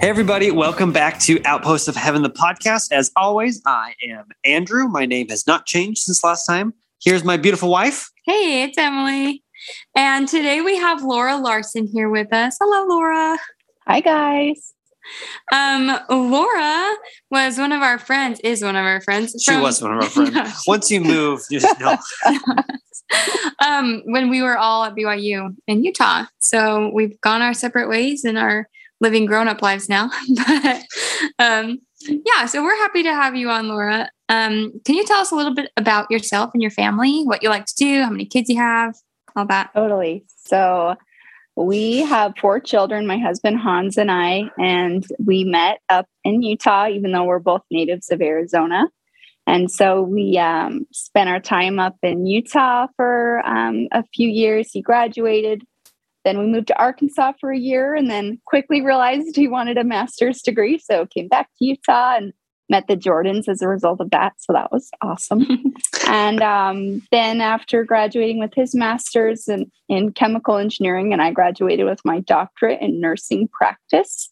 Hey, everybody, welcome back to Outposts of Heaven, the podcast. As always, I am Andrew. My name has not changed since last time. Here's my beautiful wife. Hey, it's Emily. And today we have Laura Larson here with us. Hello, Laura. Hi, guys. Um, Laura was one of our friends, is one of our friends. She was one of our friends. Once you move, you just know. um, when we were all at BYU in Utah. So we've gone our separate ways and are living grown up lives now. but um, yeah, so we're happy to have you on, Laura. Um, can you tell us a little bit about yourself and your family, what you like to do, how many kids you have, all that? Totally. So we have four children, my husband Hans and I, and we met up in Utah, even though we're both natives of Arizona. And so we um, spent our time up in Utah for um, a few years. He graduated. Then we moved to Arkansas for a year and then quickly realized he wanted a master's degree. So came back to Utah and met the Jordans as a result of that. So that was awesome. and um, then after graduating with his master's in, in chemical engineering, and I graduated with my doctorate in nursing practice,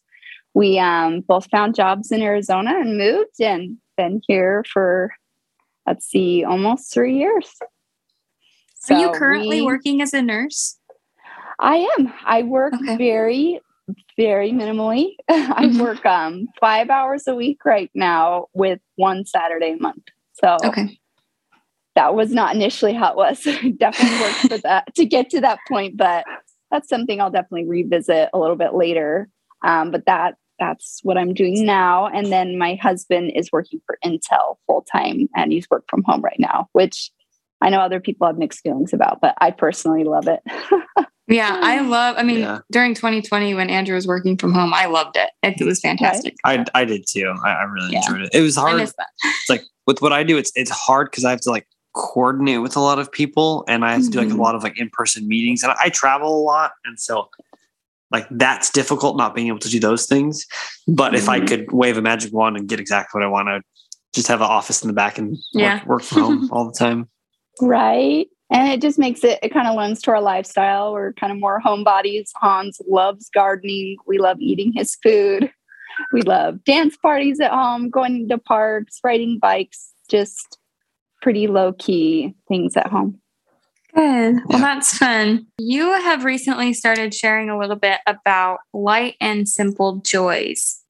we um, both found jobs in Arizona and moved and been here for, let's see, almost three years. Are you currently we- working as a nurse? I am. I work Okay. very, very minimally. I Mhm. work um five hours a week right now with one Saturday a month. So Okay. that was not initially how it was. definitely worked for that to get to that point, but that's something I'll definitely revisit a little bit later. Um, but that that's what I'm doing now. And then my husband is working for Intel full time and he's work from home right now, which I know other people have mixed feelings about, but I personally love it. Yeah, I hmm. love. I mean, Yeah. during 2020 when Andrew was working from home, I loved it. It mm-hmm. was fantastic. I, I did too. I, I really Yeah. enjoyed it. It was I hard. It's like with what I do, it's it's hard because I have to like coordinate with a lot of people and I have to do like a mm-hmm. lot of like in-person meetings and I travel a lot. And so like that's difficult not being able to do those things. But if I Mhm. could wave a magic wand and get exactly what I want, I would just have an office in the back and work, Yeah. work from home all the time. Right. And it just makes it, it kind of lends to our lifestyle. We're kind of more homebodies. Hans loves gardening. We love eating his food. We love dance parties at home, going to parks, riding bikes, just pretty low key things at home. Good. Well, that's fun. You have recently started sharing a little bit about light and simple joys.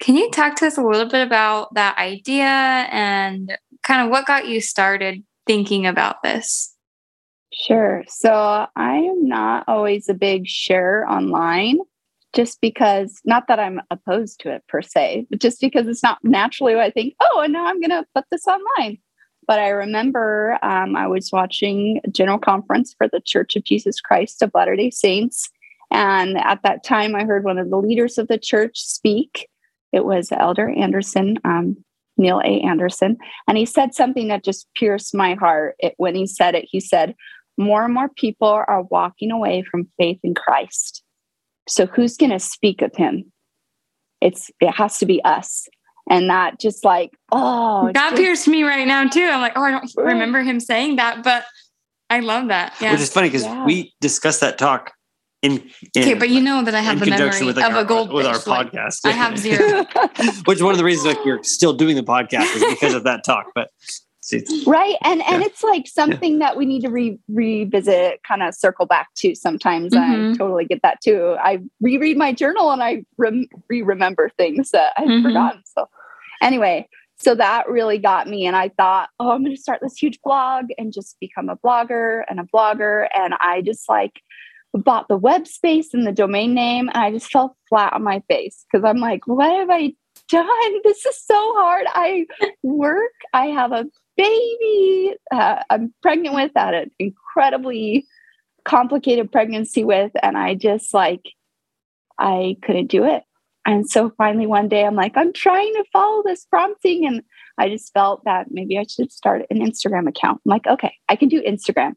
Can you talk to us a little bit about that idea and kind of what got you started thinking about this? Sure. So I am not always a big share online just because, not that I'm opposed to it per se, but just because it's not naturally what I think, oh, and now I'm going to put this online. But I remember um, I was watching a general conference for the Church of Jesus Christ of Latter day Saints. And at that time, I heard one of the leaders of the church speak. It was Elder Andersen, um, Neil A. Andersen. And he said something that just pierced my heart. It, when he said it, he said, more and more people are walking away from faith in Christ. So who's going to speak of him? It's it has to be us. And that just like, oh, that just- pierced me right now, too. I'm like, oh, I don't remember him saying that, but I love that. Yeah. Which is funny because Yeah. we discussed that talk in, in okay, but you know that I have the memory with like, of our, a goldfish. with our like, podcast. I have zero. Which is one of the reasons like we're still doing the podcast is because of that talk. But see, right and and Yeah. it's like something that we need to re- revisit kind of circle back to sometimes. I Mhm. totally get that too. I reread my journal and i rem- re-remember things that i've Mhm. forgotten so. Anyway so that really got me and i thought oh i'm going to start this huge blog and just become a blogger and a blogger and i just like bought the web space and the domain name and i just fell flat on my face because i'm like what have i done? This is so hard. I work i have a baby uh, I'm pregnant with at an incredibly complicated pregnancy with, and I just like, I couldn't do it. and so finally one day I'm like, I'm trying to follow this prompting. And I just felt that maybe I should start an Instagram account. I'm like, okay, I can do Instagram.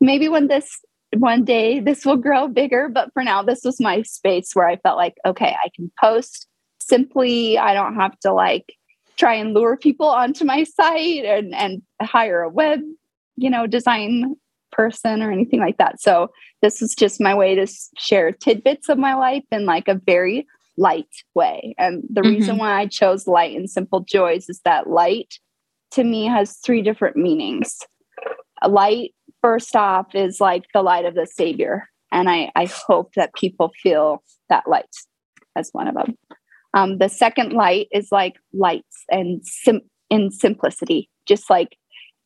Maybe when this one day this will grow bigger, but for now, this was my space where I felt like, okay, I can post simply. I don't have to like try and lure people onto my site and, and hire a web, you know, design person or anything like that. So this is just my way to share tidbits of my life in like a very light way. And the mm-hmm. reason why I chose light and simple joys is that light to me has three different meanings. A light, first off, is like the light of the Savior. And I, I hope that people feel that light as one of them. Um, the second light is like lights and sim- in simplicity, just like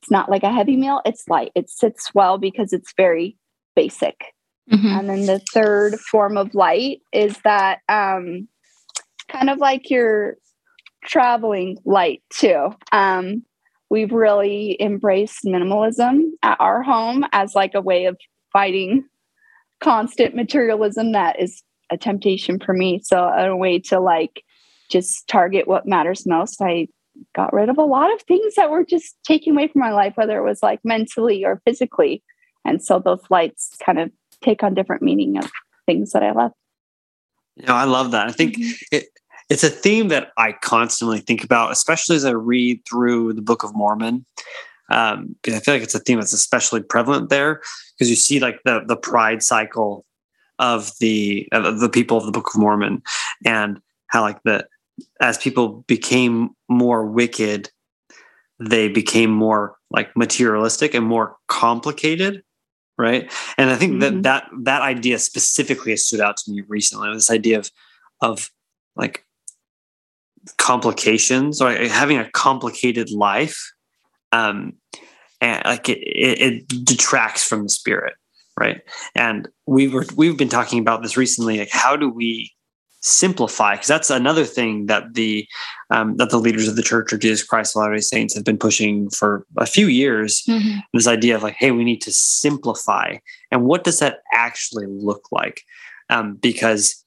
it's not like a heavy meal, it's light. It sits well because it's very basic. Mm-hmm. And then the third form of light is that um, kind of like your traveling light too. Um, we've really embraced minimalism at our home as like a way of fighting constant materialism that is a temptation for me. So a way to like just target what matters most. I got rid of a lot of things that were just taking away from my life, whether it was like mentally or physically. And so those lights kind of take on different meaning of things that I love. You know, I love that. I think mm-hmm. it, it's a theme that I constantly think about, especially as I read through the Book of Mormon. Um, because I feel like it's a theme that's especially prevalent there because you see like the the pride cycle of the of the people of the Book of Mormon and how like the as people became more wicked, they became more like materialistic and more complicated right and i think mm-hmm. that that that idea specifically has stood out to me recently this idea of of like complications or having a complicated life um and like it, it, it detracts from the spirit right? And we were we've been talking about this recently like how do we simplify? Because that's another thing that the um, that the leaders of the church of jesus christ of latter-day saints have been pushing for a few years mm-hmm. this idea of like hey we need to simplify. And what does that actually look like? Um, because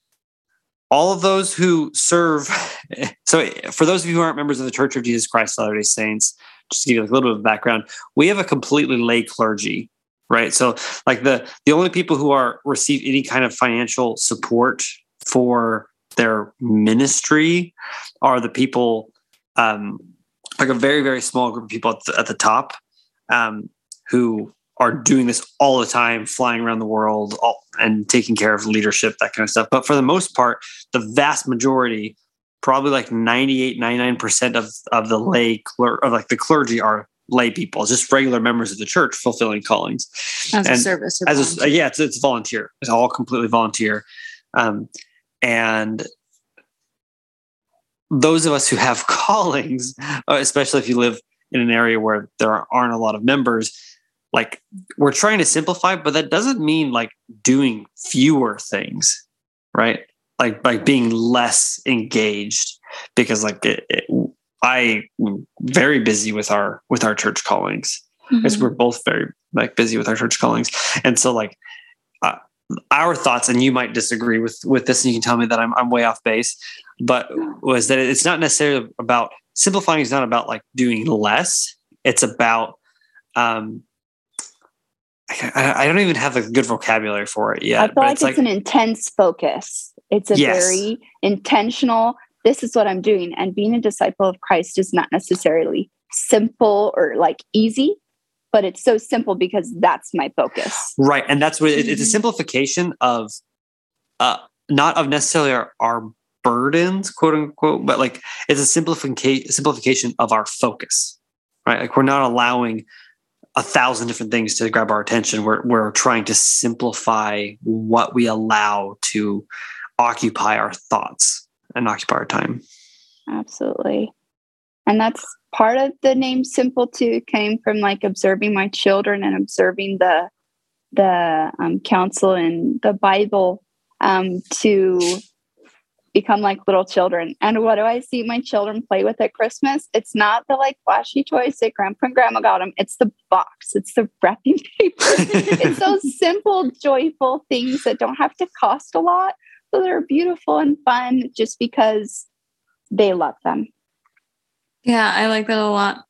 all of those who serve so for those of you who aren't members of the church of jesus christ of latter-day saints just to give you a little bit of background we have a completely lay clergy right? So like the the only people who are receive any kind of financial support for their ministry are the people um, like a very very small group of people at the, at the top um, who are doing this all the time flying around the world all, and taking care of leadership that kind of stuff. But for the most part the vast majority probably like 98 99% of, of the lay cler- of like the clergy are lay people just regular members of the church fulfilling callings. As and a service as a, yeah it's, it's volunteer. It's all completely volunteer. Um, and those of us who have callings, uh, especially if you live in an area where there aren't a lot of members, like we're trying to simplify, but that doesn't mean like doing fewer things, right? Like by being less engaged, because like it, it, I very busy with our with our church callings, because mm-hmm. we're both very like busy with our church callings, and so like uh, our thoughts, and you might disagree with with this, and you can tell me that I'm I'm way off base, but was that it's not necessarily about simplifying. Is not about like doing less. It's about um, I, I, don't even have a good vocabulary for it yet. I feel like it's, like, an intense focus. It's a yes. very intentional. This is what I'm doing, and being a disciple of Christ is not necessarily simple or like easy but it's so simple because that's my focus. Right. And that's what it's a mm-hmm. simplification of uh not of necessarily our, our burdens, quote unquote, but like it's a simplification simplification of our focus. Right. Like we're not allowing a thousand different things to grab our attention. We're we're trying to simplify what we allow to occupy our thoughts and occupy our time. Absolutely. And that's part of the name simple too. Came from like observing my children and observing the the um, counsel in the bible um, to become like little children. And what do i see my children play with at christmas? It's not the like flashy toys that grandpa and grandma got them it's the box. It's the wrapping paper. It's those simple joyful things that don't have to cost a lot that are beautiful and fun just because they love them. Yeah, I like that a lot.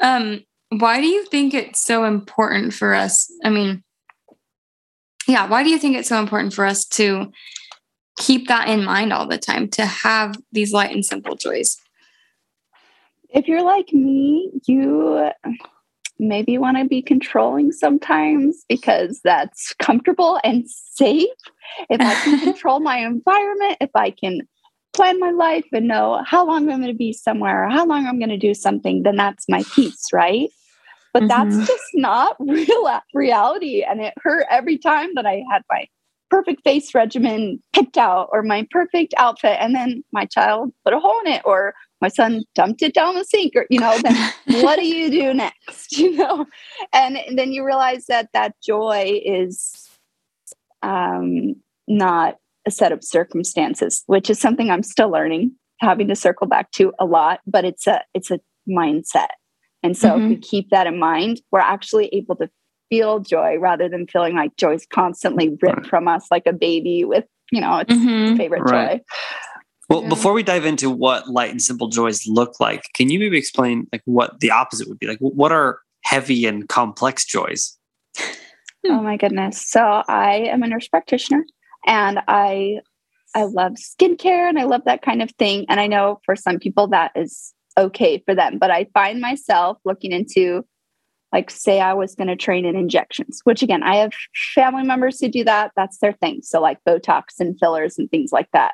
Um, why do you think it's so important for us? I mean, yeah, why do you think it's so important for us to keep that in mind all the time, to have these light and simple joys? If you're like me, you maybe want to be controlling sometimes because that's comfortable and safe. If I can control my environment, if I can plan my life and know how long I'm going to be somewhere or how long I'm going to do something, then that's my peace, right? But mm-hmm. that's just not real reality. And it hurt every time that I had my perfect face regimen picked out or my perfect outfit. And then my child put a hole in it or my son dumped it down the sink or, you know, then what do you do next? You know? And, and then you realize that that joy is um, not a set of circumstances, which is something I'm still learning, having to circle back to a lot, but it's a it's a mindset. And so mm-hmm. if we mm-hmm. keep that in mind, we're actually able to feel joy rather than feeling like joy is constantly ripped from us like a baby with, you know, its mm-hmm. favorite right. joy. Well, yeah. before we dive into what light and simple joys look like, can you maybe explain like what the opposite would be? Like what are heavy and complex joys? Hmm. Oh my goodness. So I am a nurse practitioner and I I love skincare and I love that kind of thing. And I know for some people that is okay for them, but I find myself looking into like say I was going to train in injections, which again, I have family members who do that. That's their thing. So like Botox and fillers and things like that.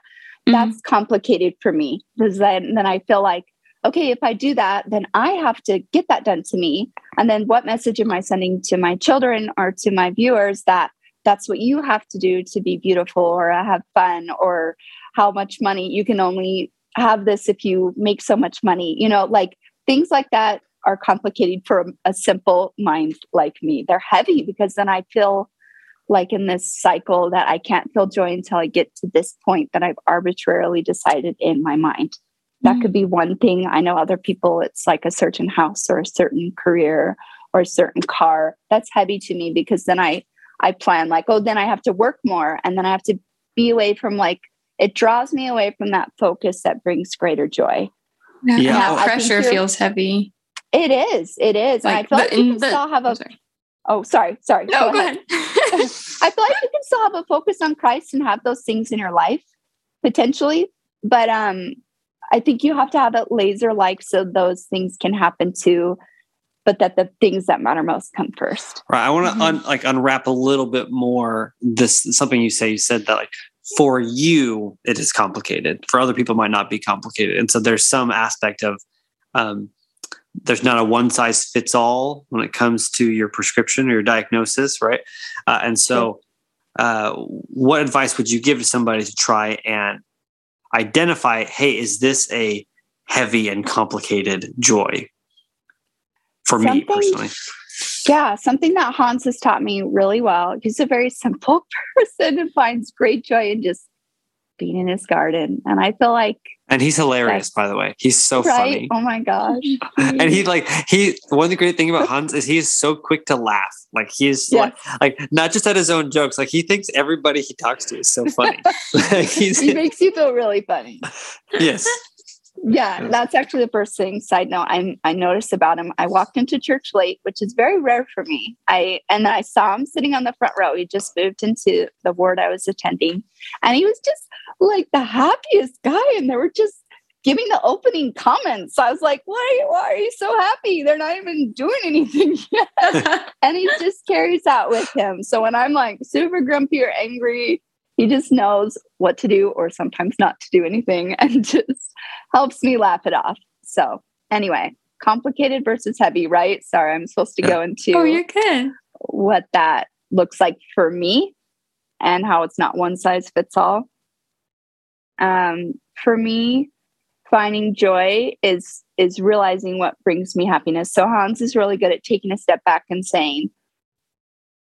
Mm-hmm. That's complicated for me because then, then I feel like, okay, if I do that, then I have to get that done to me. And then what message am I sending to my children or to my viewers that that's what you have to do to be beautiful or have fun or how much money you can only have this if you make so much money you know like things like that are complicated for a simple mind like me they're heavy because then i feel like in this cycle that i can't feel joy until i get to this point that i've arbitrarily decided in my mind that could mm. be one thing i know other people it's like a certain house or a certain career or a certain car that's heavy to me because then i I plan like, oh, then I have to work more and then I have to be away from like, it draws me away from that focus that brings greater joy. Yeah. yeah pressure feels heavy. It is. It is. Like, and I feel like you can the, still have a. Sorry. Oh, sorry. Sorry. No, go, go ahead. ahead. I feel like you can still have a focus on Christ and have those things in your life potentially. But um, I think you have to have it laser like so those things can happen too but that the things that matter most come first. Right. I want to mm-hmm. un, like unwrap a little bit more. This something you say. You said that like for you it is complicated. For other people, might not be complicated, and so there's some aspect of um, there's not a one size fits all when it comes to your prescription or your diagnosis, right? Uh, and so, uh, what advice would you give to somebody to try and identify? Hey, is this a heavy and complicated joy for something, me personally. Yeah, something that Hans has taught me really well. He's a very simple person and finds great joy in just being in his garden. And I feel like and he's hilarious, by the way. He's so right? funny. Oh my gosh. and he like he one of the great thing about Hans is he's so quick to laugh. Like he's yes. like like not just at his own jokes. Like he thinks everybody he talks to is so funny. like he makes you feel really funny. Yes yeah, that's actually the first thing. Side note, I I noticed about him. I walked into church late, which is very rare for me. I and I saw him sitting on the front row. He just moved into the ward I was attending, and he was just like the happiest guy. And they were just giving the opening comments. I was like, why, why are you so happy? They're not even doing anything yet. and he just carries that with him. So when I'm like super grumpy or angry, he just knows what to do or sometimes not to do anything and just helps me laugh it off. So, anyway, complicated versus heavy, right? Sorry, I'm supposed to go into oh, you're good. what that looks like for me and how it's not one size fits all. Um, for me, finding joy is is realizing what brings me happiness. So Hans is really good at taking a step back and saying,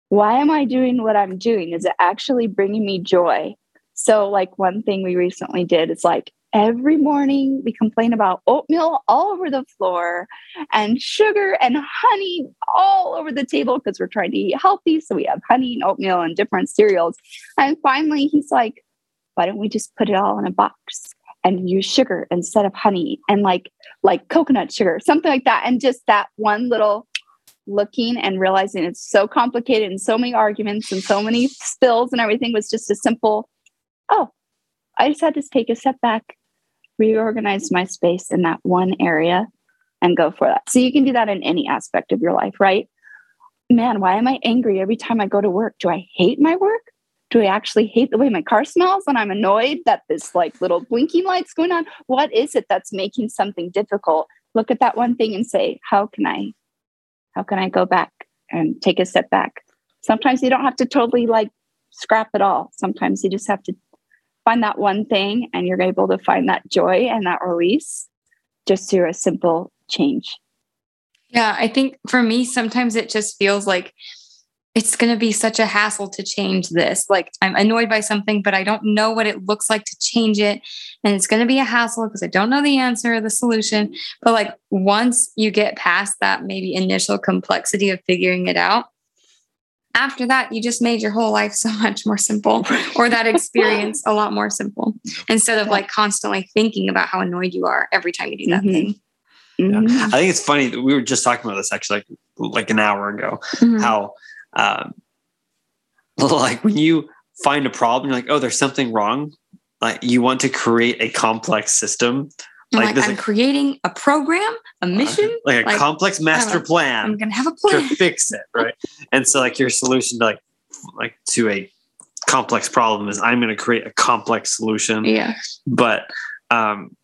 why am I doing what I'm doing? Is it actually bringing me joy? So, like, one thing we recently did is like every morning we complain about oatmeal all over the floor and sugar and honey all over the table because we're trying to eat healthy. So, we have honey and oatmeal and different cereals. And finally, he's like, why don't we just put it all in a box and use sugar instead of honey and like like coconut sugar, something like that. And just that one little looking and realizing it's so complicated and so many arguments and so many spills and everything was just a simple, oh, I just had to take a step back, reorganize my space in that one area and go for that. So you can do that in any aspect of your life, right? Man, why am I angry every time I go to work? Do I hate my work? Do I actually hate the way my car smells and I'm annoyed that this like little blinking light's going on? What is it that's making something difficult? Look at that one thing and say, how can I how can I go back and take a step back? Sometimes you don't have to totally like scrap it all. Sometimes you just have to find that one thing and you're able to find that joy and that release just through a simple change. Yeah, I think for me, sometimes it just feels like it's going to be such a hassle to change this. Like I'm annoyed by something, but I don't know what it looks like to change it. And it's going to be a hassle because I don't know the answer or the solution. But like once you get past that maybe initial complexity of figuring it out, after that, you just made your whole life so much more simple or that experience a lot more simple instead of like constantly thinking about how annoyed you are every time you do that mm-hmm. thing. Mm-hmm. Yeah. I think it's funny that we were just talking about this actually like, like an hour ago, mm-hmm. how um, like when you find a problem, you're like, oh, there's something wrong. Like you want to create a complex system. Like, like I'm creating a program, a mission, uh, like a like, complex master plan. I'm gonna have a plan to fix it, right? and so, like your solution to like, like to a complex problem is I'm going to create a complex solution. Yeah. But um,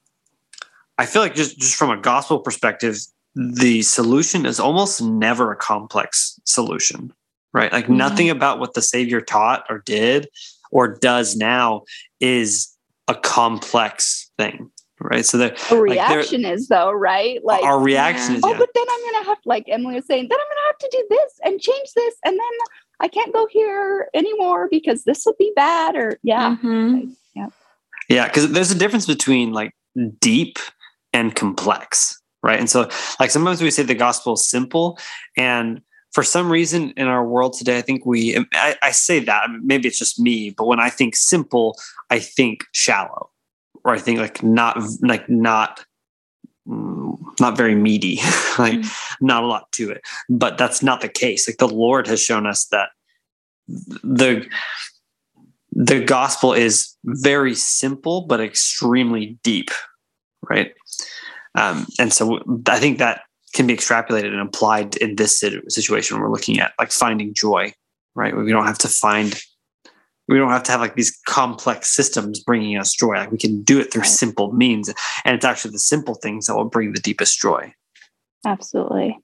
I feel like just just from a gospel perspective, the solution is almost never a complex solution right? Like mm-hmm. nothing about what the Savior taught or did or does now is a complex thing. Right. So the reaction like is though, right? Like our reaction yeah. is Oh, yeah. but then I'm gonna have like Emily was saying, then I'm gonna have to do this and change this, and then I can't go here anymore because this will be bad. Or yeah. Mm-hmm. yeah. Yeah, because there's a difference between like deep and complex, right? And so like sometimes we say the gospel is simple and for some reason in our world today, I think we, I, I, say that maybe it's just me, but when I think simple, I think shallow, or I think like not, like not, not very meaty, like mm not a lot to it. But that's not the case. Like the Lord has shown us that the, the gospel is very simple, but extremely deep, right? Um, and so I think that can be extrapolated and applied in this situation we're looking at like finding joy right? We don't have to find we don't have to have like these complex systems bringing us joy. Like we can do it through simple means and it's actually the simple things that will bring the deepest joy. Absolutely.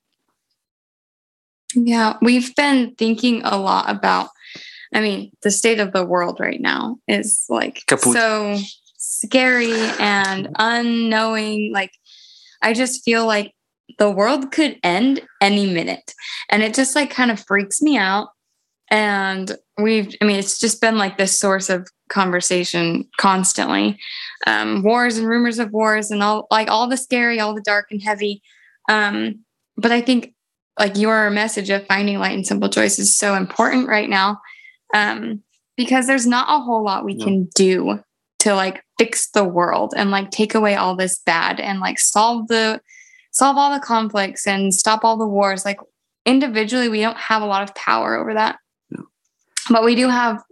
Yeah we've been thinking a lot about i mean the state of the world right now is like Kaput. so scary and unknowing. Like i just feel like the world could end any minute. And it just like kind of freaks me out. And we've, I mean, it's just been like this source of conversation constantly. Um, wars and rumors of wars and all like all the scary, all the dark and heavy. Um, but I think like your message of finding light and simple joys is so important right now. Um, because there's not a whole lot we no. can do to like fix the world and like take away all this bad and like solve the solve all the conflicts and stop all the wars. Like individually, we don't have a lot of power over that. But we do have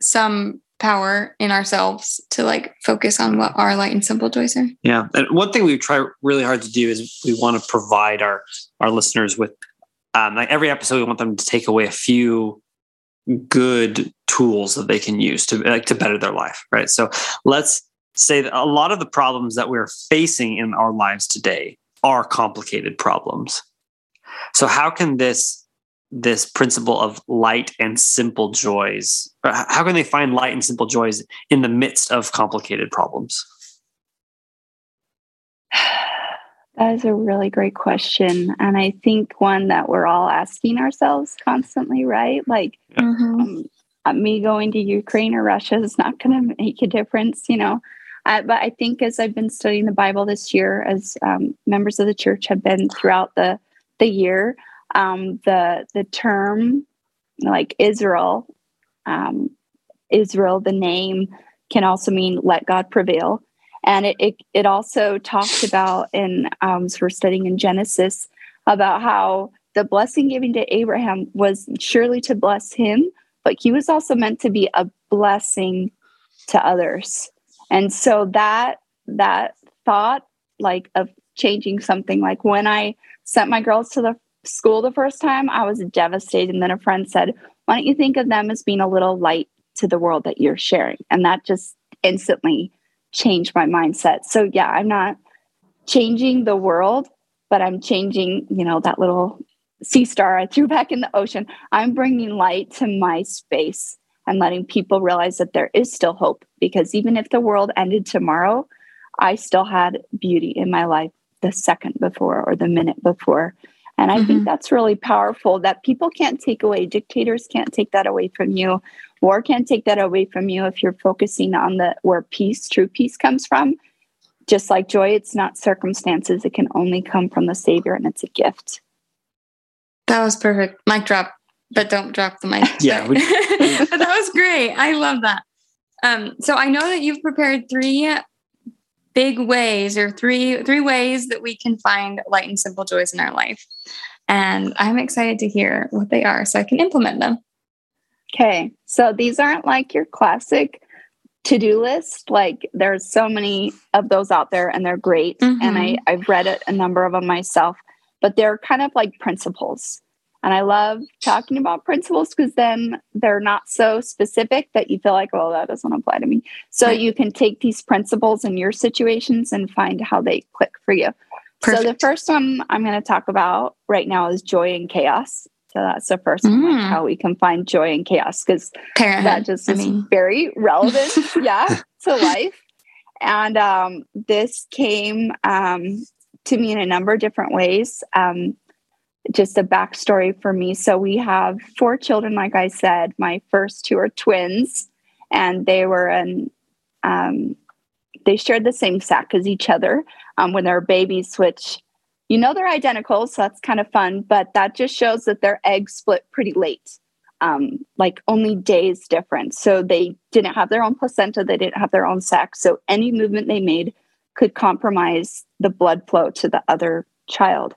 some power in ourselves to like focus on what our light and simple joys are. Yeah. And one thing we try really hard to do is we want to provide our our listeners with um, like every episode we want them to take away a few good tools that they can use to like to better their life, right? So let's say that a lot of the problems that we're facing in our lives today are complicated problems. So how can this this principle of light and simple joys how can they find light and simple joys in the midst of complicated problems? That is a really great question. And I think one that we're all asking ourselves constantly, right? Like, yeah. mm-hmm. um, me going to Ukraine or Russia is not going to make a difference, you know. Uh, but I think as I've been studying the Bible this year, as um, members of the church have been throughout the the year, um, the the term like Israel, um, Israel, the name can also mean let God prevail. And it, it, it also talks about in, um, so we're studying in Genesis about how the blessing given to Abraham was surely to bless him, but he was also meant to be a blessing to others. And so that, that thought like of changing something, like when I sent my girls to the school the first time, I was devastated. And then a friend said, why don't you think of them as being a little light to the world that you're sharing? And that just instantly changed my mindset. So yeah, I'm not changing the world, but I'm changing, you know, that little sea star I threw back in the ocean. I'm bringing light to my space and letting people realize that there is still hope because even if the world ended tomorrow, I still had beauty in my life the second before or the minute before. And I mm-hmm. think that's really powerful that people can't take away, dictators can't take that away from you. War can't take that away from you if you're focusing on the where peace, true peace comes from. Just like joy, it's not circumstances, it can only come from the Savior and it's a gift. That was perfect. Mic drop, but don't drop the mic. yeah. We, that was great. I love that. Um, so I know that you've prepared three big ways or three three ways that we can find light and simple joys in our life. And I'm excited to hear what they are so I can implement them. Okay. So these aren't like your classic to-do list. Like there's so many of those out there and they're great. Mm-hmm. And I, I've read it, a number of them myself, but they're kind of like principles. And I love talking about principles because then they're not so specific that you feel like, well, that doesn't apply to me. So right. you can take these principles in your situations and find how they click for you. Perfect. So the first one I'm going to talk about right now is joy and chaos. So that's the first mm. one, like how we can find joy and chaos, because that just is I mean. very relevant, yeah, to life. And um, this came um, to me in a number of different ways. Um, just a backstory for me. So we have four children, like I said. My first two are twins, and they were in. Um, they shared the same sac as each other um, when they were babies, which you know they're identical, so that's kind of fun. But that just shows that their eggs split pretty late, um, like only days difference. So they didn't have their own placenta, they didn't have their own sac. So any movement they made could compromise the blood flow to the other child.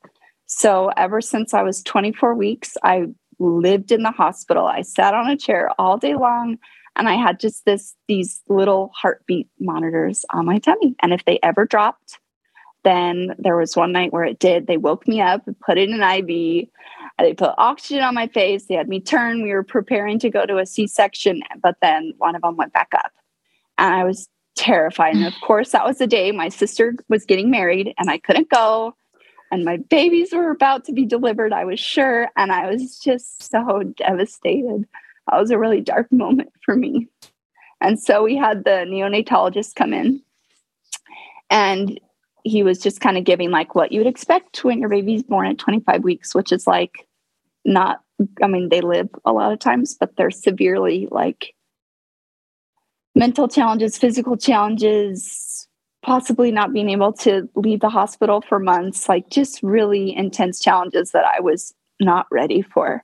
So ever since I was 24 weeks, I lived in the hospital. I sat on a chair all day long and I had just this these little heartbeat monitors on my tummy. And if they ever dropped, then there was one night where it did. They woke me up, put in an IV, they put oxygen on my face. They had me turn. We were preparing to go to a C section, but then one of them went back up. And I was terrified. And of course, that was the day my sister was getting married and I couldn't go and my babies were about to be delivered, I was sure. And I was just so devastated. That was a really dark moment for me. And so we had the neonatologist come in, and he was just kind of giving like what you would expect when your baby's born at 25 weeks, which is like not, I mean, they live a lot of times, but they're severely like mental challenges, physical challenges, possibly not being able to leave the hospital for months, like just really intense challenges that I was not ready for.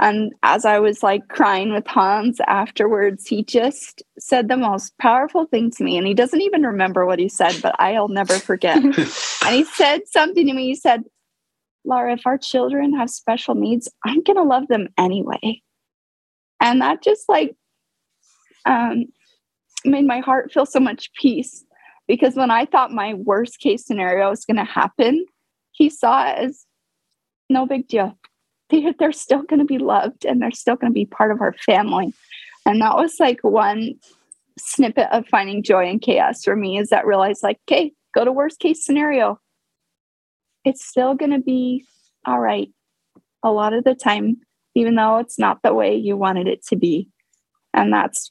And as I was like crying with Hans afterwards, he just said the most powerful thing to me. And he doesn't even remember what he said, but I'll never forget. and he said something to me. He said, Laura, if our children have special needs, I'm going to love them anyway. And that just like um, made my heart feel so much peace because when I thought my worst case scenario was going to happen, he saw it as no big deal. They, they're still going to be loved and they're still going to be part of our family. And that was like one snippet of finding joy in chaos for me is that realize like, okay, go to worst case scenario. It's still going to be all right a lot of the time, even though it's not the way you wanted it to be. And that's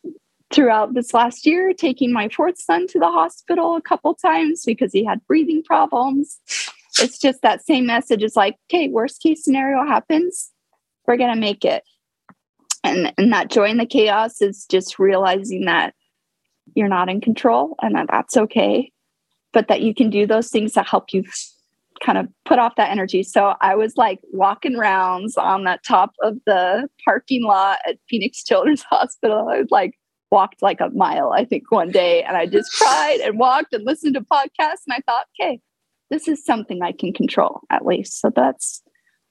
throughout this last year, taking my fourth son to the hospital a couple times because he had breathing problems. It's just that same message is like, okay, worst case scenario happens, we're going to make it. And, and that joy in the chaos is just realizing that you're not in control and that that's okay, but that you can do those things that help you kind of put off that energy. So I was like walking rounds on that top of the parking lot at Phoenix Children's Hospital. I was like, walked like a mile, I think, one day. And I just cried and walked and listened to podcasts. And I thought, okay, this is something I can control at least. So that's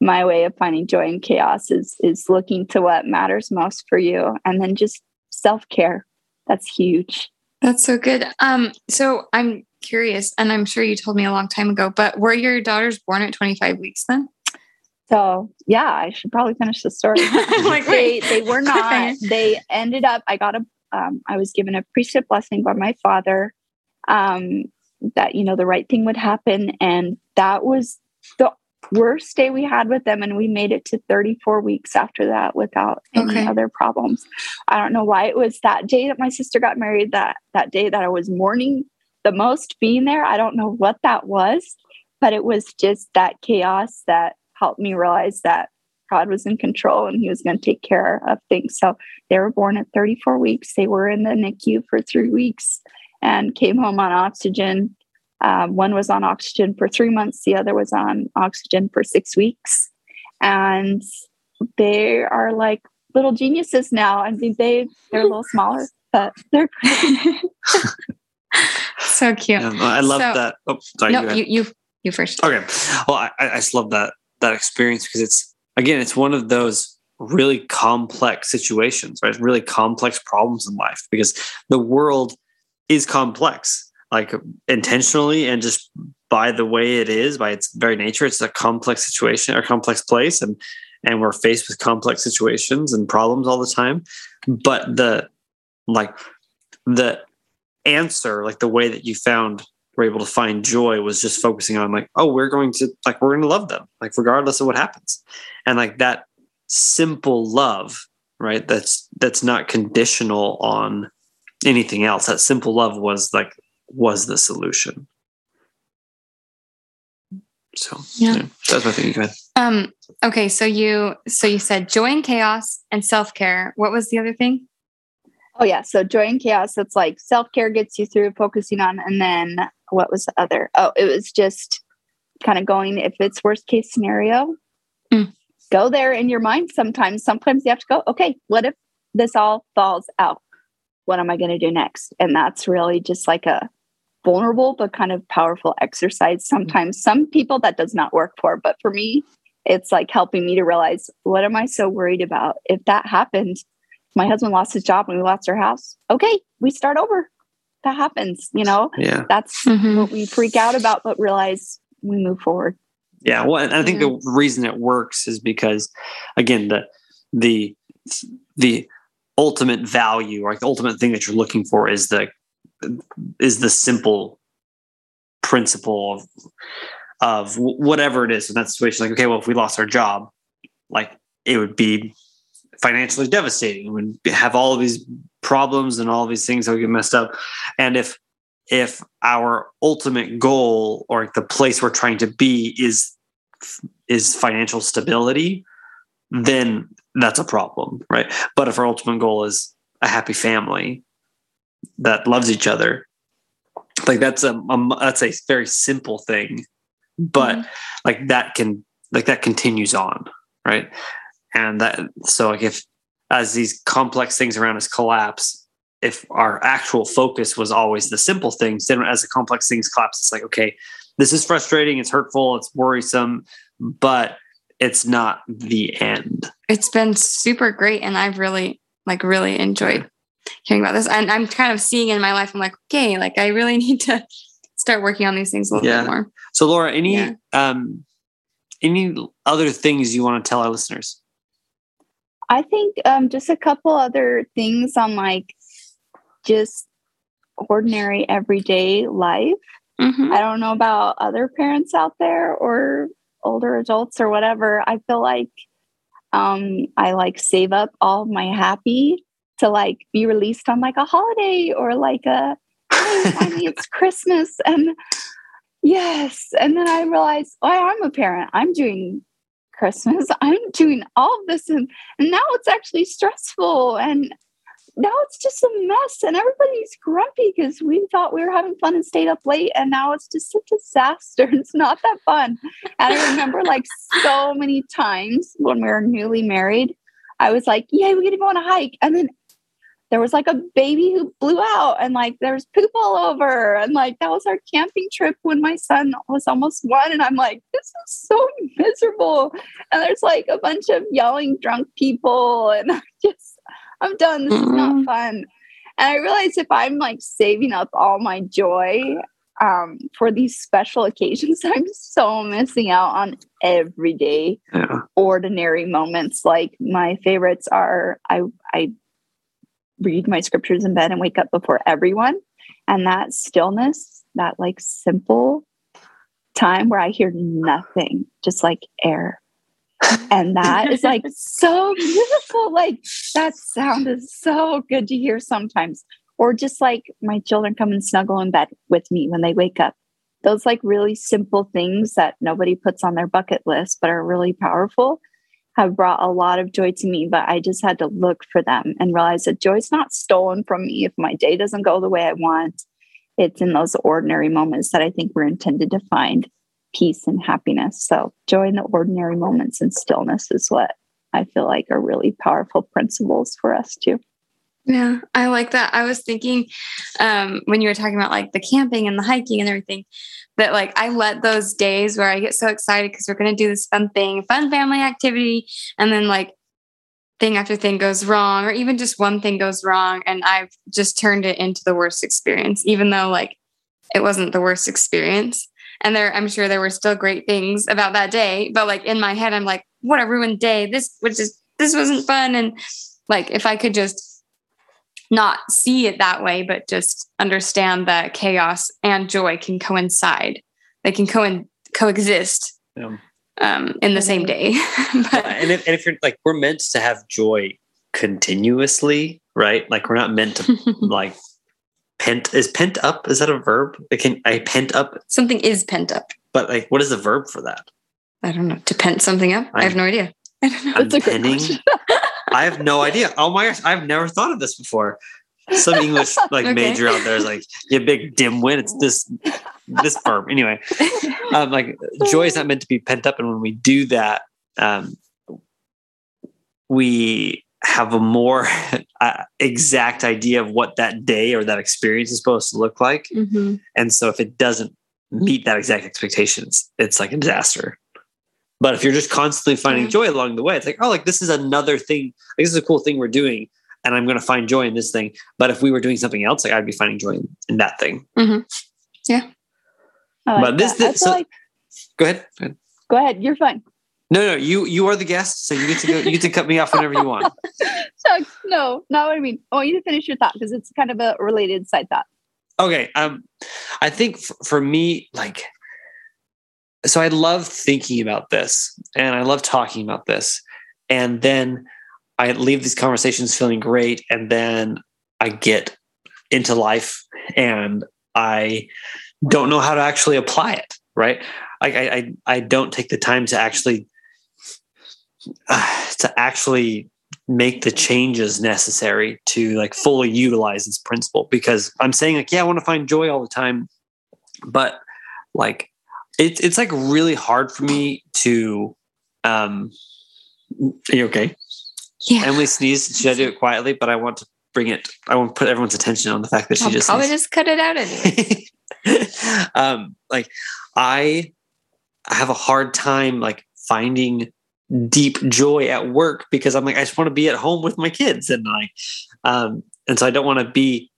my way of finding joy in chaos is is looking to what matters most for you and then just self-care. That's huge. That's so good. Um, so I'm curious, and I'm sure you told me a long time ago, but were your daughters born at 25 weeks then? So yeah, I should probably finish the story. like, they they were not. They ended up. I got a. Um, I was given a priesthood blessing by my father. Um, that you know the right thing would happen, and that was the worst day we had with them and we made it to 34 weeks after that without any okay. other problems i don't know why it was that day that my sister got married that that day that i was mourning the most being there i don't know what that was but it was just that chaos that helped me realize that god was in control and he was going to take care of things so they were born at 34 weeks they were in the nicu for three weeks and came home on oxygen um, one was on oxygen for three months, the other was on oxygen for six weeks. And they are like little geniuses now. I mean, they, they're a little smaller, but they're so cute. Yeah, I love so, that. Oh, sorry. No, you, you, you first. Okay. Well, I, I just love that, that experience because it's, again, it's one of those really complex situations, right? Really complex problems in life because the world is complex like intentionally and just by the way it is by its very nature it's a complex situation or complex place and and we're faced with complex situations and problems all the time but the like the answer like the way that you found were able to find joy was just focusing on like oh we're going to like we're going to love them like regardless of what happens and like that simple love right that's that's not conditional on anything else that simple love was like was the solution. So yeah, yeah that's my thing. Go ahead. Um, okay, so you so you said joy and chaos and self care. What was the other thing? Oh yeah, so joy and chaos. It's like self care gets you through focusing on, and then what was the other? Oh, it was just kind of going. If it's worst case scenario, mm. go there in your mind. Sometimes, sometimes you have to go. Okay, what if this all falls out? What am I going to do next? And that's really just like a vulnerable but kind of powerful exercise sometimes some people that does not work for but for me it's like helping me to realize what am i so worried about if that happened my husband lost his job and we lost our house okay we start over that happens you know yeah that's mm-hmm. what we freak out about but realize we move forward yeah well and i think yeah. the reason it works is because again the the the ultimate value or like the ultimate thing that you're looking for is the is the simple principle of of whatever it is in that situation. Like, okay, well, if we lost our job, like it would be financially devastating. We would have all of these problems and all these things that would get messed up. And if if our ultimate goal or the place we're trying to be is is financial stability, then that's a problem, right? But if our ultimate goal is a happy family, that loves each other like that's a, a that's a very simple thing but mm-hmm. like that can like that continues on right and that so like if as these complex things around us collapse if our actual focus was always the simple things then as the complex things collapse it's like okay this is frustrating it's hurtful it's worrisome but it's not the end it's been super great and i've really like really enjoyed hearing about this. And I'm kind of seeing in my life, I'm like, okay, like I really need to start working on these things a little yeah. bit more. So Laura, any yeah. um any other things you want to tell our listeners? I think um just a couple other things on like just ordinary everyday life. Mm-hmm. I don't know about other parents out there or older adults or whatever. I feel like um I like save up all my happy to like be released on like a holiday or like a hey, finally it's Christmas and yes. And then I realize, oh, I'm a parent. I'm doing Christmas. I'm doing all this and, and now it's actually stressful and now it's just a mess and everybody's grumpy because we thought we were having fun and stayed up late and now it's just a disaster. It's not that fun. And I remember like so many times when we were newly married, I was like, "Yay, we get to go on a hike!" And then there was like a baby who blew out and like there's poop all over and like that was our camping trip when my son was almost one and i'm like this is so miserable. And there's like a bunch of yelling drunk people and i'm just i'm done. This is not fun. And i realized if i'm like saving up all my joy um, for these special occasions i'm so missing out on everyday Yeah. ordinary moments. Like my favorites are i i read my scriptures in bed and wake up before everyone. And that stillness, that like simple time where I hear nothing, just like air. And that is like so beautiful. Like that sound is so good to hear sometimes. Or just like my children come and snuggle in bed with me when they wake up. Those like really simple things that nobody puts on their bucket list, but are really powerful have brought a lot of joy to me, but I just had to look for them and realize that joy's not stolen from me if my day doesn't go the way I want. It's in those ordinary moments that I think we're intended to find peace and happiness. So, joy in the ordinary moments and stillness is what I feel like are really powerful principles for us too. Yeah, I like that. I was thinking um, when you were talking about like the camping and the hiking and everything, that like I let those days where I get so excited because we're going to do this fun thing, fun family activity, and then like thing after thing goes wrong, or even just one thing goes wrong, and I've just turned it into the worst experience, even though like it wasn't the worst experience. And there, I'm sure there were still great things about that day, but like in my head, I'm like, what a ruined day. This was just this wasn't fun, and like if I could just not see it that way, but just understand that chaos and joy can coincide. They can co- coexist Yeah. um, in the same day. but, and, if, and if you're like, we're meant to have joy continuously, right? Like, we're not meant to like pent. Is pent up? Is that a verb? It can I pent up? something is pent up. But like, what is the verb for that? I don't know. To pent something up? I, have no idea. I don't know. I'm That's a good penning. I have no idea. Oh my gosh, I've never thought of this before. Some English like Okay. major out there is like, you big dimwit. It's this this verb. Anyway, um, like joy is not meant to be pent up, and when we do that, um, we have a more uh, exact idea of what that day or that experience is supposed to look like. Mhm. And so if it doesn't meet that exact expectations, it's like a disaster. But if you're just constantly finding joy along the way, it's like, oh, like this is another thing. Like, this is a cool thing we're doing, and I'm going to find joy in this thing. But if we were doing something else, like I'd be finding joy in, in that thing. Yeah. like But this- this- so- like- Go ahead. Go ahead. go ahead. You're fine. No, no, you you are the guest, so you get to go. You get to cut me off whenever you want. Shucks, no, not what I mean. I want you to finish your thought because it's kind of a related side thought. Okay. Um, I think for me, like, so I love thinking about this and I love talking about this. And then I leave these conversations feeling great. And then I get into life and I don't know how to actually apply it. Right. I, I, I don't take the time to actually, uh, to actually make the changes necessary to like fully utilize this principle because I'm saying like yeah I want to find joy all the time but like it's it's like really hard for me to um are you okay Yeah. Emily sneezed should I do it quietly but I want to bring it I want to put everyone's attention on the fact that she I'll just probably sneezed. just cut it out anyway. um like I have a hard time like finding deep joy at work because I'm like I just want to be at home with my kids and like um and so I don't want to be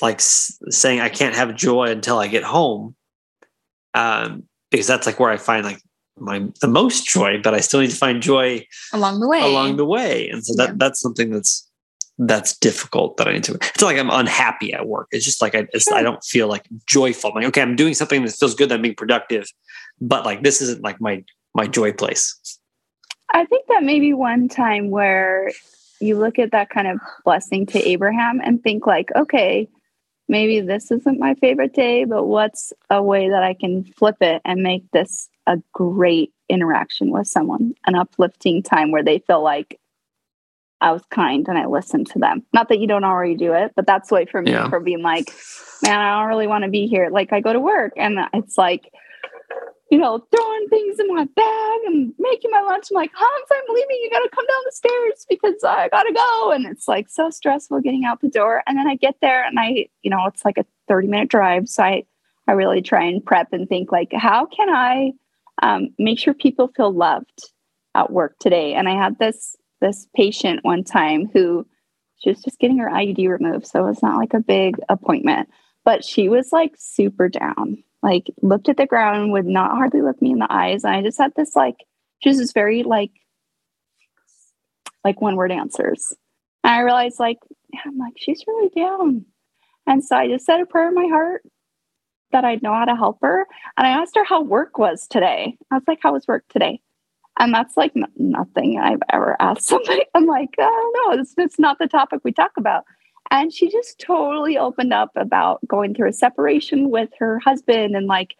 like saying I can't have joy until I get home um because that's like where I find like my the most joy but I still need to find joy Along the way. along the way. And so that Yeah. that's something that's that's difficult that I need to it's not like I'm unhappy at work. It's just like I I don't feel like joyful. I'm like okay I'm doing something that feels good that I'm being productive but like this isn't like my my joy place. I think that maybe one time where you look at that kind of blessing to Abraham and think like, okay, maybe this isn't my favorite day, but what's a way that I can flip it and make this a great interaction with someone, an uplifting time where they feel like I was kind and I listened to them. Not that you don't already do it, but that's the way for me Yeah. for being like, man, I don't really want to be here. Like I go to work and it's like you know, throwing things in my bag and making my lunch. I'm like, Hans, I'm leaving. You got to come down the stairs because I got to go. And it's like so stressful getting out the door. And then I get there and I, you know, it's like a 30 minute drive. So I, I really try and prep and think like, how can I um, make sure people feel loved at work today? And I had this, this patient one time who she was just getting her IUD removed. So it was not like a big appointment, but she was like super down like looked at the ground, would not hardly look me in the eyes. And I just had this like, she was just very like, like one word answers. And I realized like, I'm like, she's really down. And so I just said a prayer in my heart that I'd know how to help her. And I asked her how work was today. I was like, how was work today? And that's like n- nothing I've ever asked somebody. I'm like, oh no, it's, it's not the topic we talk about. And she just totally opened up about going through a separation with her husband and like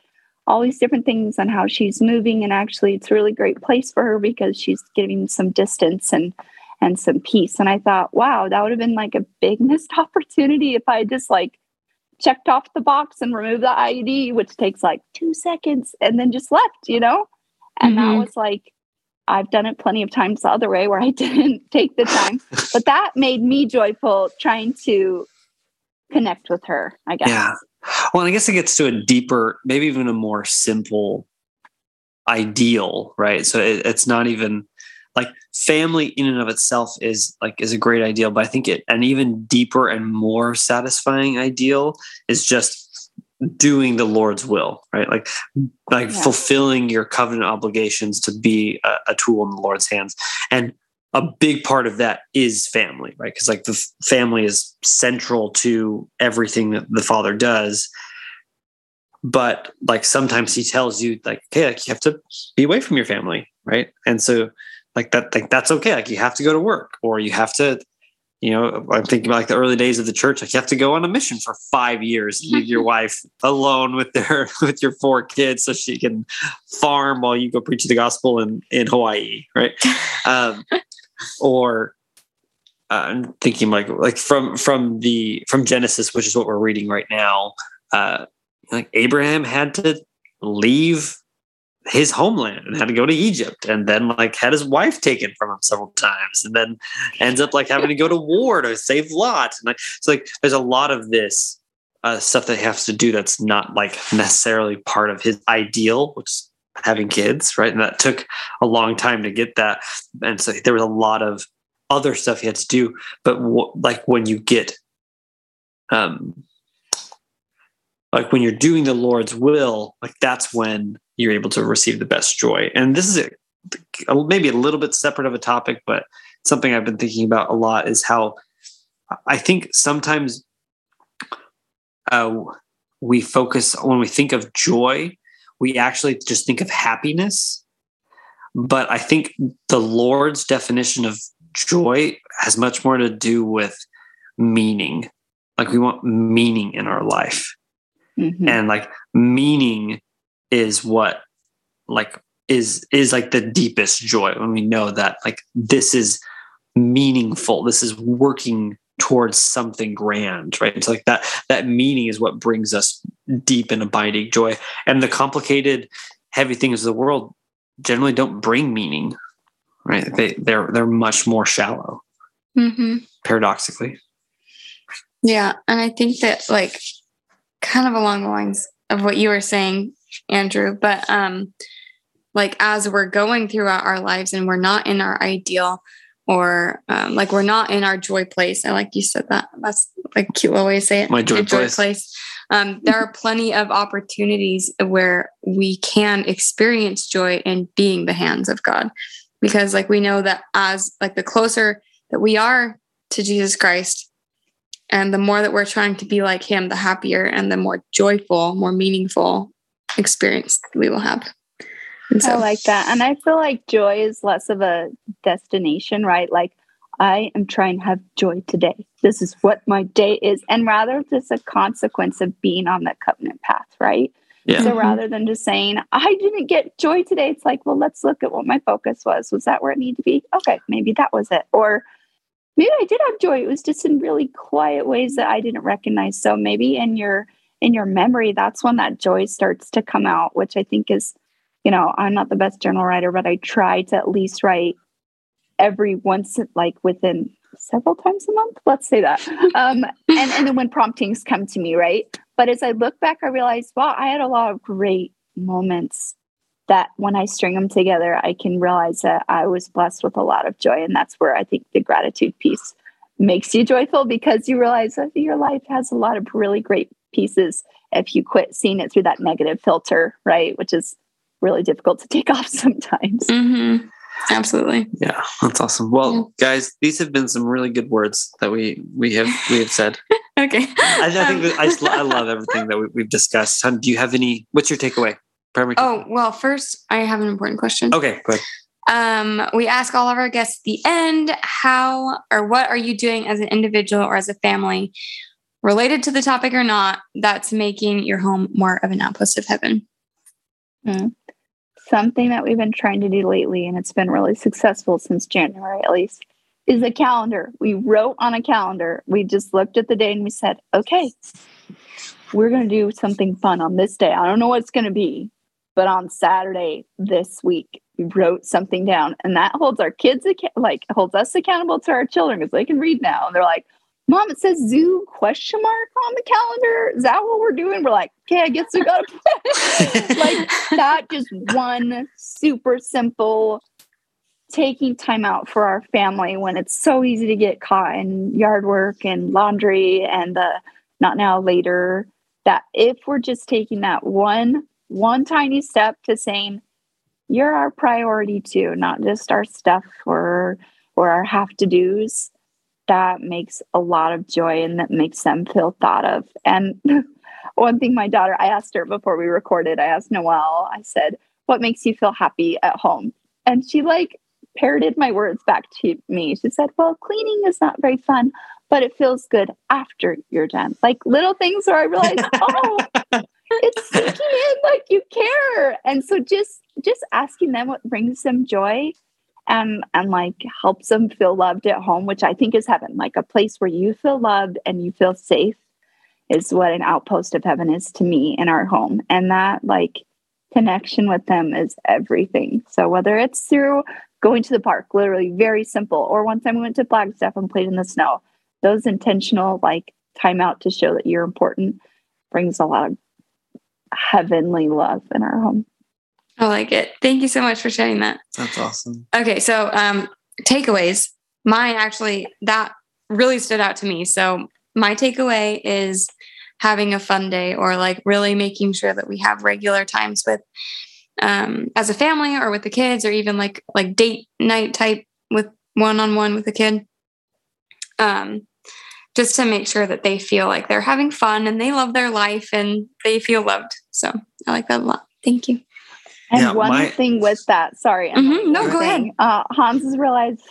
all these different things and how she's moving. And actually, it's a really great place for her because she's getting some distance and and some peace. And I thought, wow, that would have been like a big missed opportunity if I just like checked off the box and removed the IUD, which takes like two seconds, and then just left, you know? And mm-hmm. that was like I've done it plenty of times the other way where I didn't take the time, but that made me joyful trying to connect with her, I guess. Yeah. Well, I guess it gets to a deeper, maybe even a more simple ideal, right? So it, it's not even like family in and of itself is like is a great ideal, but I think it an even deeper and more satisfying ideal is just doing the Lord's will, right? Like like yeah. fulfilling your covenant obligations to be a, a, tool in the Lord's hands. And a big part of that is family, right? Because like the family is central to everything that the father does. But like sometimes he tells you like, okay, like you have to be away from your family, right? And so like that, like that's okay. Like you have to go to work or you have to you know, I'm thinking about like the early days of the church. Like you have to go on a mission for five years, leave your wife alone with their with your four kids, so she can farm while you go preach the gospel in in Hawaii, right? Um, or uh, I'm thinking like like from from the from Genesis, which is what we're reading right now. Uh, like Abraham had to leave his homeland and had to go to Egypt and then like had his wife taken from him several times and then ends up like having to go to war to save Lot. And like it's like there's a lot of this uh, stuff that he has to do that's not like necessarily part of his ideal, which is having kids, right? And that took a long time to get that. And so there was a lot of other stuff he had to do. But w- like when you get um like when you're doing the Lord's will, like that's when you're able to receive the best joy. And this is a, maybe a little bit separate of a topic, but something I've been thinking about a lot is how I think sometimes uh, we focus when we think of joy, we actually just think of happiness. But I think the Lord's definition of joy has much more to do with meaning. Like we want meaning in our life. Mm-hmm. And like meaning is what like is is like the deepest joy when we know that like this is meaningful. This is working towards something grand right? It's like that that meaning is what brings us deep and abiding joy. And the complicated heavy things of the world generally don't bring meaning right? They they're they're much more shallow mm-hmm. paradoxically. Yeah and i think that like kind of along the lines of what you were saying Andrew. But um, like as we're going throughout our lives and we're not in our ideal or um, like we're not in our joy place. I like you said that. That's like cute way to say it. My joy, joy place. place. Um, there are plenty of opportunities where we can experience joy in being the hands of God, because like we know that as like the closer that we are to Jesus Christ, and the more that we're trying to be like Him, the happier and the more joyful, more meaningful experience we will have. So. I like that. And I feel like joy is less of a destination, right? Like I am trying to have joy today. This is what my day is. And rather just a consequence of being on that covenant path, right? Yeah. So mm-hmm. rather than just saying, I didn't get joy today, it's like, well, let's look at what my focus was. Was that where it needed to be? Okay, maybe that was it. Or maybe I did have joy. It was just in really quiet ways that I didn't recognize. So maybe in your in your memory, that's when that joy starts to come out, which I think is you know, I'm not the best journal writer, but I try to at least write every once, like within several times a month. Let's say that. Um, and, and then when promptings come to me, right? But as I look back, I realized, wow, I had a lot of great moments that when I string them together, I can realize that I was blessed with a lot of joy. And that's where I think the gratitude piece makes you joyful because you realize that your life has a lot of really great pieces if you quit seeing it through that negative filter, right? Which is really difficult to take off sometimes. Mm-hmm. Absolutely. Yeah, that's awesome. Well, yeah. guys, these have been some really good words that we we have we have said. okay. I, I think that I, just, I love everything that we, have discussed. Do you have any? What's your takeaway? Primary oh well, first I have an important question. Okay, go ahead. Um, we ask all of our guests at the end how or what are you doing as an individual or as a family, related to the topic or not, that's making your home more of an outpost of heaven. Mm something that we've been trying to do lately, and it's been really successful since January at least, is a calendar. We wrote on a calendar. We just looked at the day and we said, okay, we're going to do something fun on this day. I don't know what it's going to be, but on Saturday this week, we wrote something down, and that holds our kids like holds us accountable to our children because they can read now. And they're like, Mom, it says zoo question mark on the calendar. Is that what we're doing? We're like, okay, I guess we gotta like that just one super simple taking time out for our family when it's so easy to get caught in yard work and laundry and the not now later that if we're just taking that one one tiny step to saying you're our priority too not just our stuff or or our have to do's that makes a lot of joy and that makes them feel thought of. And one thing my daughter, I asked her before we recorded, I asked Noelle, I said, What makes you feel happy at home? And she like parroted my words back to me. She said, Well, cleaning is not very fun, but it feels good after you're done. Like little things where I realized, oh, it's sinking in like you care. And so just just asking them what brings them joy and and like helps them feel loved at home which i think is heaven. Like a place where you feel loved and you feel safe is what an outpost of heaven is to me in our home. And that like connection with them is everything. So whether it's through going to the park literally very simple or one time we went to flagstaff and played in the snow those intentional like time out to show that you're important brings a lot of heavenly love in our home I like it. Thank you so much for sharing that. That's awesome. Okay, so um, takeaways. Mine actually that really stood out to me. So my takeaway is having a fun day or like really making sure that we have regular times with um, as a family or with the kids or even like like date night type with one on one with a kid. Um, just to make sure that they feel like they're having fun and they love their life and they feel loved. So I like that a lot. Thank you. And yeah, one my, thing with that, sorry, mm-hmm, no, go ahead. Uh, Hans has realized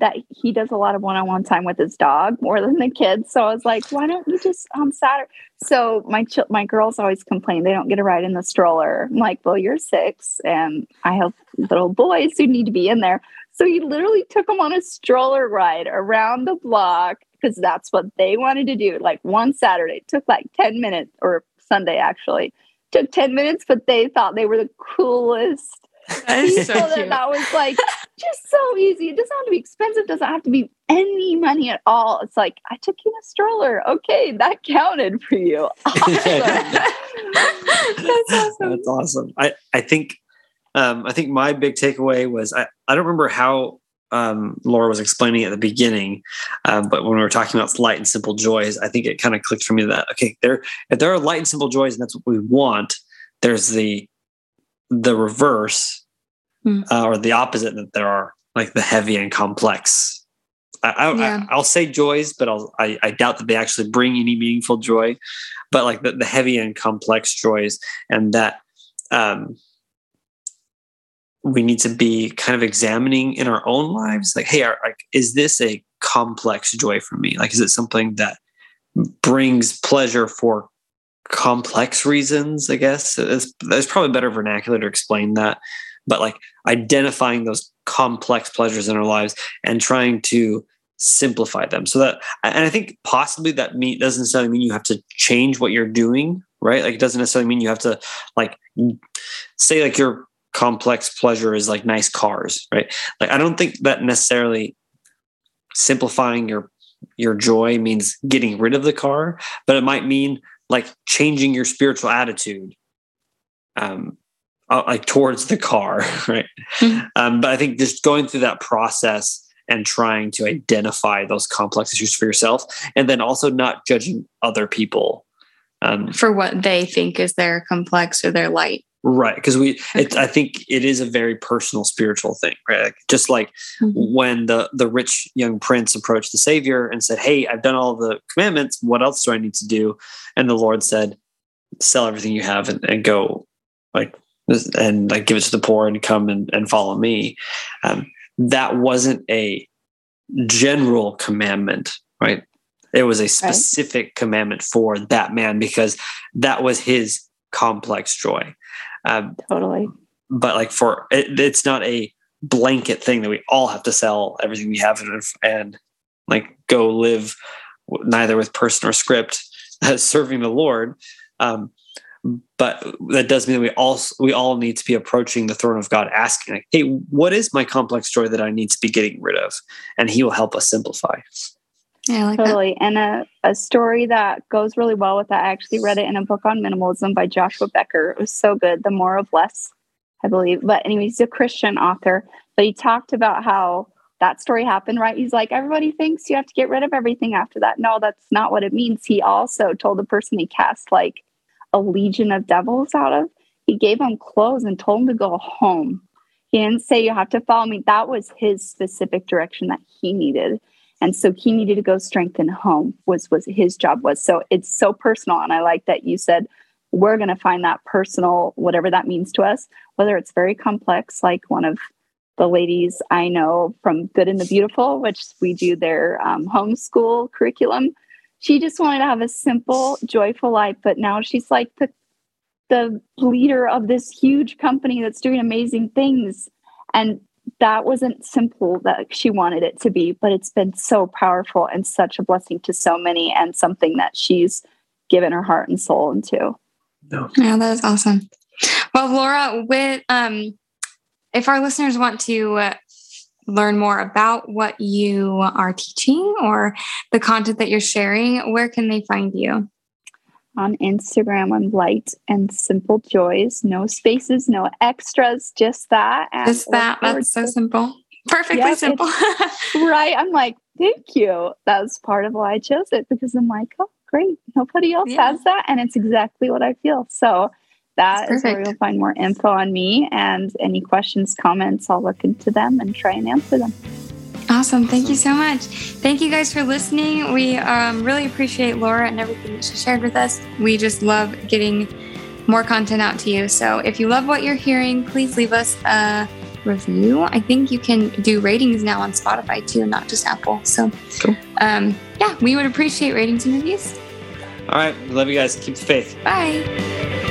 that he does a lot of one-on-one time with his dog more than the kids. So I was like, why don't you just on Saturday? So my ch- my girls always complain they don't get a ride in the stroller. I'm like, well, you're six, and I have little boys who need to be in there. So he literally took them on a stroller ride around the block because that's what they wanted to do. Like one Saturday, it took like ten minutes, or Sunday actually took 10 minutes, but they thought they were the coolest. That is so that, that was like just so easy. It doesn't have to be expensive, doesn't have to be any money at all. It's like, I took you in a stroller. Okay, that counted for you. Awesome. That's awesome. That's awesome. I, I think um, I think my big takeaway was I, I don't remember how um, Laura was explaining at the beginning, um, but when we were talking about light and simple joys, I think it kind of clicked for me that okay, there if there are light and simple joys, and that's what we want. There's the the reverse mm. uh, or the opposite that there are like the heavy and complex. I, I, yeah. Will say joys, but I'll, I, I doubt that they actually bring any meaningful joy. But like the, the heavy and complex joys, and that um, we need to be kind of examining in our own lives like hey are, like is this a complex joy for me? Like is it something that brings pleasure for complex reasons i guess? It's, there's probably better vernacular to explain that but like identifying those complex pleasures in our lives and trying to simplify them. So that and i think possibly that mean doesn't necessarily mean you have to change what you're doing right? Like it doesn't necessarily mean you have to like say like you're complex pleasure is like nice cars, right? Like I don't think that necessarily simplifying your your joy means getting rid of the car, but it might mean like changing your spiritual attitude um uh, like towards the car, right? Mm-hmm. Um, but I think just going through that process and trying to identify those complex issues for yourself, and then also not judging other people um, for what they think is their complex or their light. Right, because we, okay. it, I think it is a very personal spiritual thing, right? Like, just like mm-hmm. when the the rich young prince approached the Savior and said, "Hey, I've done all the commandments. What else do I need to do?" And the Lord said, "Sell everything you have and, and go, like, and like give it to the poor and come and, and follow me." Um, that wasn't a general commandment, right? It was a specific right. commandment for that man because that was his complex joy. Um, totally. But like for it, it's not a blanket thing that we all have to sell everything we have and, and like go live neither with purse or scrip as serving the Lord. Um, but that does mean that we all we all need to be approaching the throne of God, asking, like, "Hey, what is my complex joy that I need to be getting rid of?" And He will help us simplify. Yeah, like totally. That. And a, a story that goes really well with that. I actually read it in a book on minimalism by Joshua Becker. It was so good. The More of Less, I believe. But anyway, he's a Christian author. But he talked about how that story happened, right? He's like, everybody thinks you have to get rid of everything after that. No, that's not what it means. He also told the person he cast like a legion of devils out of, he gave him clothes and told him to go home. He didn't say you have to follow me. That was his specific direction that he needed and so he needed to go strengthen home was was his job was. So it's so personal. And i like that you said we're going to find that personal whatever that means to us whether it's very complex like one of the ladies i know from good and the beautiful which we do their um, homeschool curriculum. She just wanted to have a simple joyful life but now she's like the the leader of this huge company that's doing amazing things. And that wasn't simple that she wanted it to be, but it's been so powerful and such a blessing to so many and something that she's given her heart and soul into. No. Yeah, that is awesome. Well, Laura, with um, if our listeners want to uh, learn more about what you are teaching or the content that you're sharing, where can they find you? On Instagram I'm Light and Simple Joys. No spaces, no extras, just that. just that. That's so simple. Perfectly yep, simple. right. I'm like, thank you. That was part of why I chose it because I'm like, oh, great. Nobody else yeah. has that. And it's exactly what I feel. So that is where you'll find more info on me and any questions, comments, I'll look into them and try and answer them. Awesome. Thank you so much. Thank you guys for listening. We um, really appreciate Laura and everything that she shared with us. We just love getting more content out to you. So if you love what you're hearing, please leave us a review. I think you can do ratings now on Spotify too, not just Apple. So, cool. um, yeah, we would appreciate ratings and reviews. All right. Love you guys. Keep the faith. Bye.